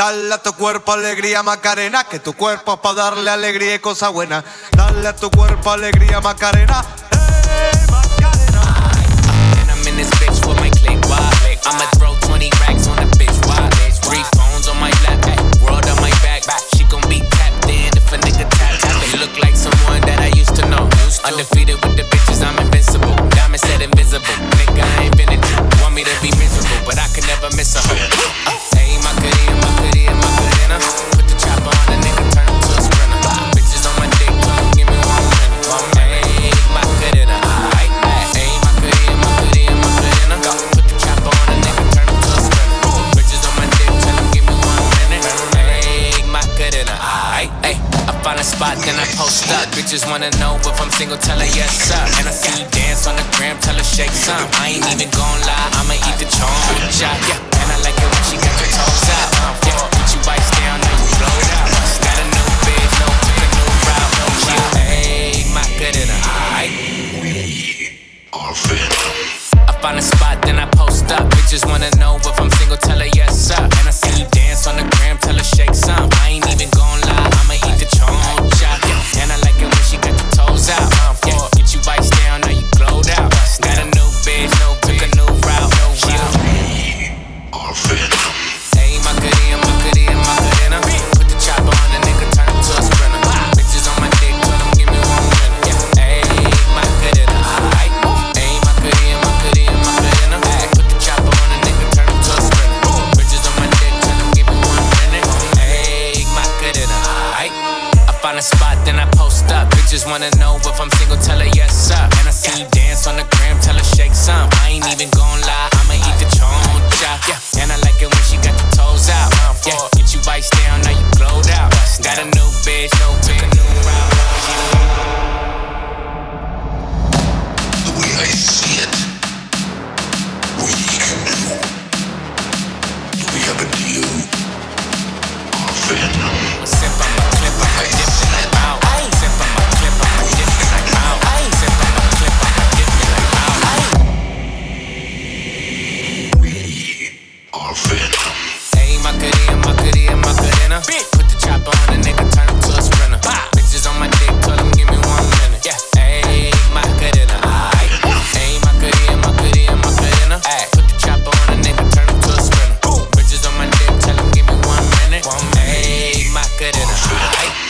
Dale a tu cuerpo alegría Macarena, que tu cuerpo es para darle alegría y cosa buena. Dale a tu cuerpo alegría Macarena. Hey, Macarena. I'ma throw 20 racks on the bitch wide. Three phones on my lap, world on my back. She gon' be tapped in if a nigga tap tap. You look like someone that I used to know. Undefeated with the bitches, I'm invincible. Diamond said invisible. Find a spot, then I post up. Bitches wanna know if I'm single, tell her yes, sir. And I see you dance on the gram, tell her shake some. I ain't even gon' lie, I'ma eat the choncha. Yeah, and I like it when she got her toes out. Yeah, put you bites down, now you blowed out. Got a new bitch, no a new route. No shoot, hey, my good in her. Aight. I find a spot, then I post up. Bitches wanna know if I'm single, tell her yes, sir. And wanna know if I'm single, tell her yes, sir. Chopper on the nigga, turn him to a sprinter. Bitches on my dick, tell them give me one minute. Yeah, hey, my goodie, aight. Hey, my goodie, my goodie, my goodie. Put the chopper on the nigga, turn him to a sprinter. Bitches on my dick, tell them give me one minute. One, Hey, my goodie, aight.